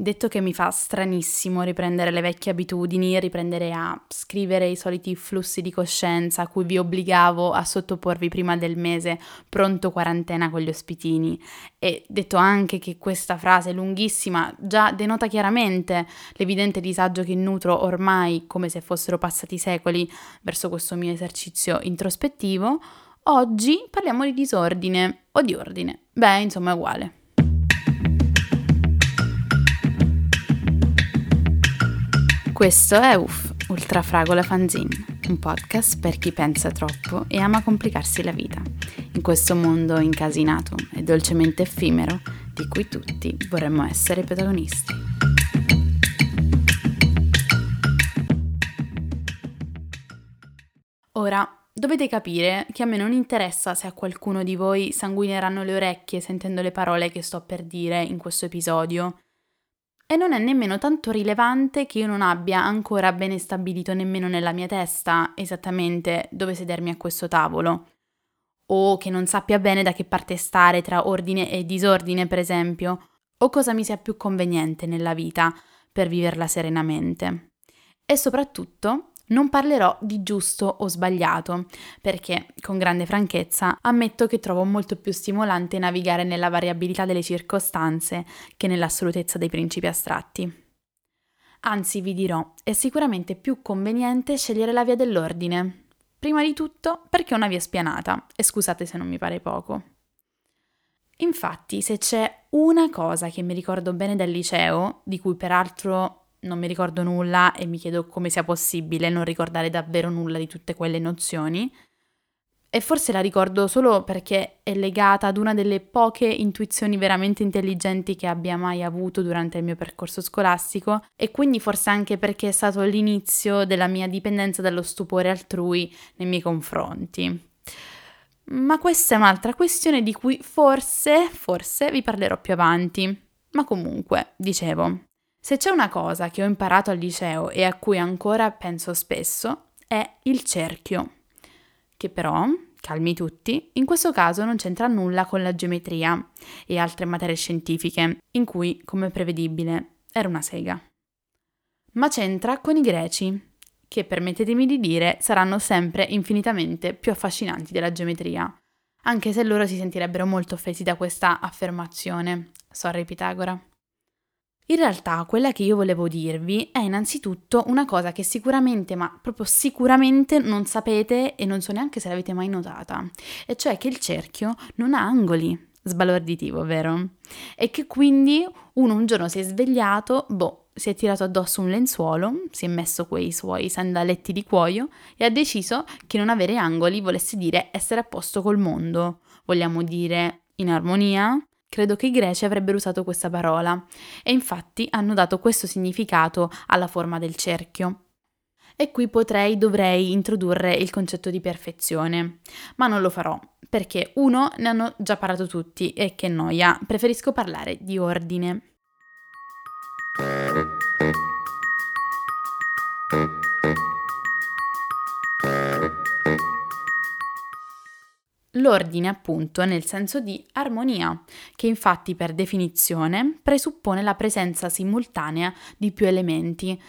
Detto che mi fa stranissimo riprendere le vecchie abitudini, riprendere a scrivere i soliti flussi di coscienza a cui vi obbligavo a sottoporvi prima del mese pronto quarantena con gli ospitini. E detto anche che questa frase lunghissima già denota chiaramente l'evidente disagio che nutro ormai, come se fossero passati secoli, verso questo mio esercizio introspettivo, oggi parliamo di disordine o di ordine. Beh, insomma è uguale. Questo è UF, Ultrafragola Fanzine, un podcast per chi pensa troppo e ama complicarsi la vita, in questo mondo incasinato e dolcemente effimero di cui tutti vorremmo essere protagonisti. Ora, dovete capire che a me non interessa se a qualcuno di voi sanguineranno le orecchie sentendo le parole che sto per dire in questo episodio e non è nemmeno tanto rilevante che io non abbia ancora bene stabilito nemmeno nella mia testa esattamente dove sedermi a questo tavolo, o che non sappia bene da che parte stare tra ordine e disordine, per esempio, o cosa mi sia più conveniente nella vita per viverla serenamente. E soprattutto non parlerò di giusto o sbagliato, perché, con grande franchezza, ammetto che trovo molto più stimolante navigare nella variabilità delle circostanze che nell'assolutezza dei principi astratti. Anzi, vi dirò, è sicuramente più conveniente scegliere la via dell'ordine. Prima di tutto perché è una via spianata, e scusate se non mi pare poco. Infatti, se c'è una cosa che mi ricordo bene del liceo, di cui peraltro non mi ricordo nulla e mi chiedo come sia possibile non ricordare davvero nulla di tutte quelle nozioni. E forse la ricordo solo perché è legata ad una delle poche intuizioni veramente intelligenti che abbia mai avuto durante il mio percorso scolastico e quindi forse anche perché è stato l'inizio della mia dipendenza dallo stupore altrui nei miei confronti. Ma questa è un'altra questione di cui forse, forse vi parlerò più avanti. Ma comunque, dicevo, se c'è una cosa che ho imparato al liceo e a cui ancora penso spesso, è il cerchio, che però, calmi tutti, in questo caso non c'entra nulla con la geometria e altre materie scientifiche, in cui, come prevedibile, era una sega. Ma c'entra con i greci, che permettetemi di dire saranno sempre infinitamente più affascinanti della geometria, anche se loro si sentirebbero molto offesi da questa affermazione. Sorry Pitagora. In realtà quella che io volevo dirvi è innanzitutto una cosa che sicuramente, ma proprio sicuramente non sapete e non so neanche se l'avete mai notata, e cioè che il cerchio non ha angoli. Sbalorditivo, vero? E che quindi uno un giorno si è svegliato, boh, si è tirato addosso un lenzuolo, si è messo quei suoi sandaletti di cuoio e ha deciso che non avere angoli volesse dire essere a posto col mondo. Vogliamo dire in armonia, Credo che i greci avrebbero usato questa parola e infatti hanno dato questo significato alla forma del cerchio. E qui potrei, dovrei introdurre il concetto di perfezione, ma non lo farò, perché uno, ne hanno già parlato tutti e che noia, preferisco parlare di ordine. L'ordine appunto nel senso di armonia, che infatti per definizione presuppone la presenza simultanea di più elementi,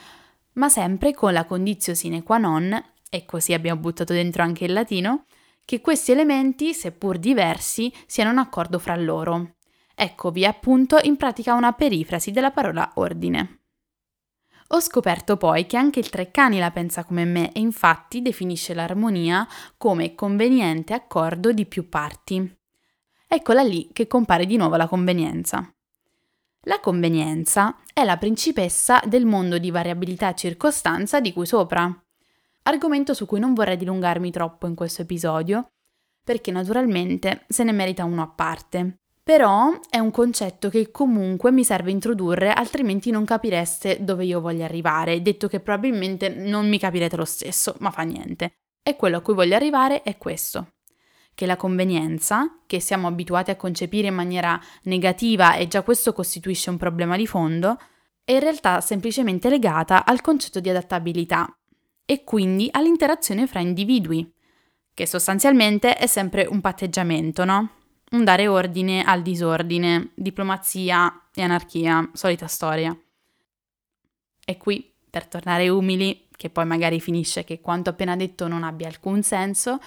ma sempre con la condizio sine qua non, e così abbiamo buttato dentro anche il latino, che questi elementi, seppur diversi, siano in accordo fra loro. Eccovi appunto in pratica una perifrasi della parola ordine. Ho scoperto poi che anche il Treccani la pensa come me e infatti definisce l'armonia come conveniente accordo di più parti. Eccola lì che compare di nuovo la convenienza. La convenienza è la principessa del mondo di variabilità e circostanza di cui sopra. Argomento su cui non vorrei dilungarmi troppo in questo episodio, perché naturalmente se ne merita uno a parte. Però è un concetto che comunque mi serve introdurre, altrimenti non capireste dove io voglio arrivare, detto che probabilmente non mi capirete lo stesso, ma fa niente. E quello a cui voglio arrivare è questo che la convenienza, che siamo abituati a concepire in maniera negativa e già questo costituisce un problema di fondo, è in realtà semplicemente legata al concetto di adattabilità e quindi all'interazione fra individui, che sostanzialmente è sempre un patteggiamento, no? Un dare ordine al disordine, diplomazia e anarchia, solita storia. E qui, per tornare umili, che poi magari finisce che quanto appena detto non abbia alcun senso,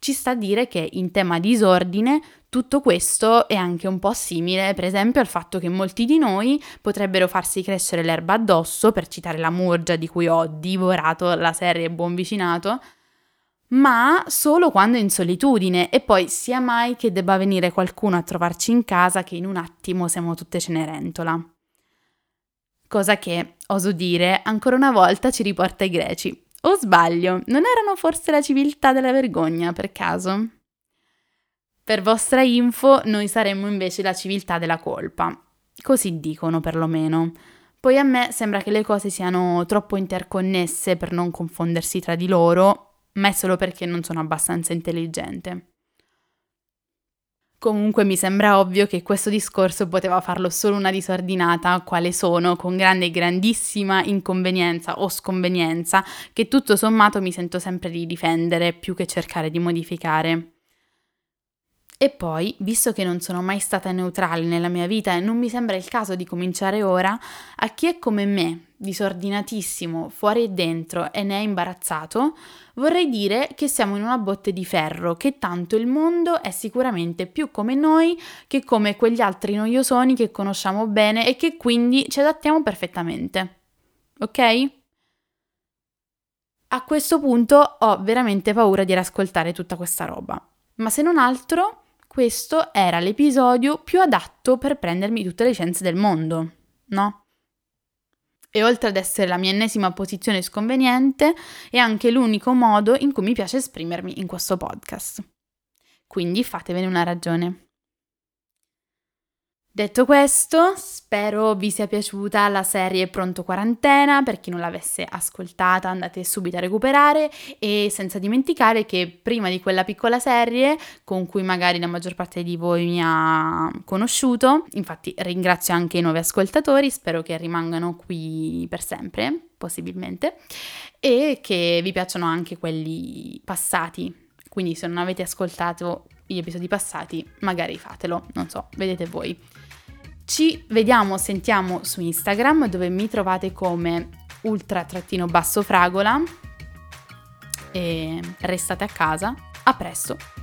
ci sta a dire che in tema disordine tutto questo è anche un po' simile, per esempio, al fatto che molti di noi potrebbero farsi crescere l'erba addosso, per citare la Murgia di cui ho divorato la serie Buon Vicinato, ma solo quando in solitudine e poi sia mai che debba venire qualcuno a trovarci in casa che in un attimo siamo tutte cenerentola. Cosa che, oso dire, ancora una volta ci riporta ai greci. O sbaglio, non erano forse la civiltà della vergogna, per caso? Per vostra info, noi saremmo invece la civiltà della colpa. Così dicono perlomeno. Poi a me sembra che le cose siano troppo interconnesse per non confondersi tra di loro ma è solo perché non sono abbastanza intelligente. Comunque mi sembra ovvio che questo discorso poteva farlo solo una disordinata, quale sono, con grande e grandissima inconvenienza o sconvenienza, che tutto sommato mi sento sempre di difendere più che cercare di modificare. E poi, visto che non sono mai stata neutrale nella mia vita e non mi sembra il caso di cominciare ora, a chi è come me, disordinatissimo, fuori e dentro e ne è imbarazzato, vorrei dire che siamo in una botte di ferro, che tanto il mondo è sicuramente più come noi che come quegli altri noiosoni che conosciamo bene e che quindi ci adattiamo perfettamente. Ok? A questo punto ho veramente paura di ascoltare tutta questa roba. Ma se non altro, questo era l'episodio più adatto per prendermi tutte le licenze del mondo, no? E oltre ad essere la mia ennesima posizione sconveniente, è anche l'unico modo in cui mi piace esprimermi in questo podcast. Quindi fatevene una ragione. Detto questo, spero vi sia piaciuta la serie Pronto Quarantena, per chi non l'avesse ascoltata andate subito a recuperare e senza dimenticare che prima di quella piccola serie con cui magari la maggior parte di voi mi ha conosciuto, infatti ringrazio anche i nuovi ascoltatori, spero che rimangano qui per sempre, possibilmente, e che vi piacciono anche quelli passati. Quindi se non avete ascoltato gli episodi passati, magari fatelo, non so, vedete voi. Ci vediamo, sentiamo su Instagram dove mi trovate come ultra-basso fragola e restate a casa. A presto!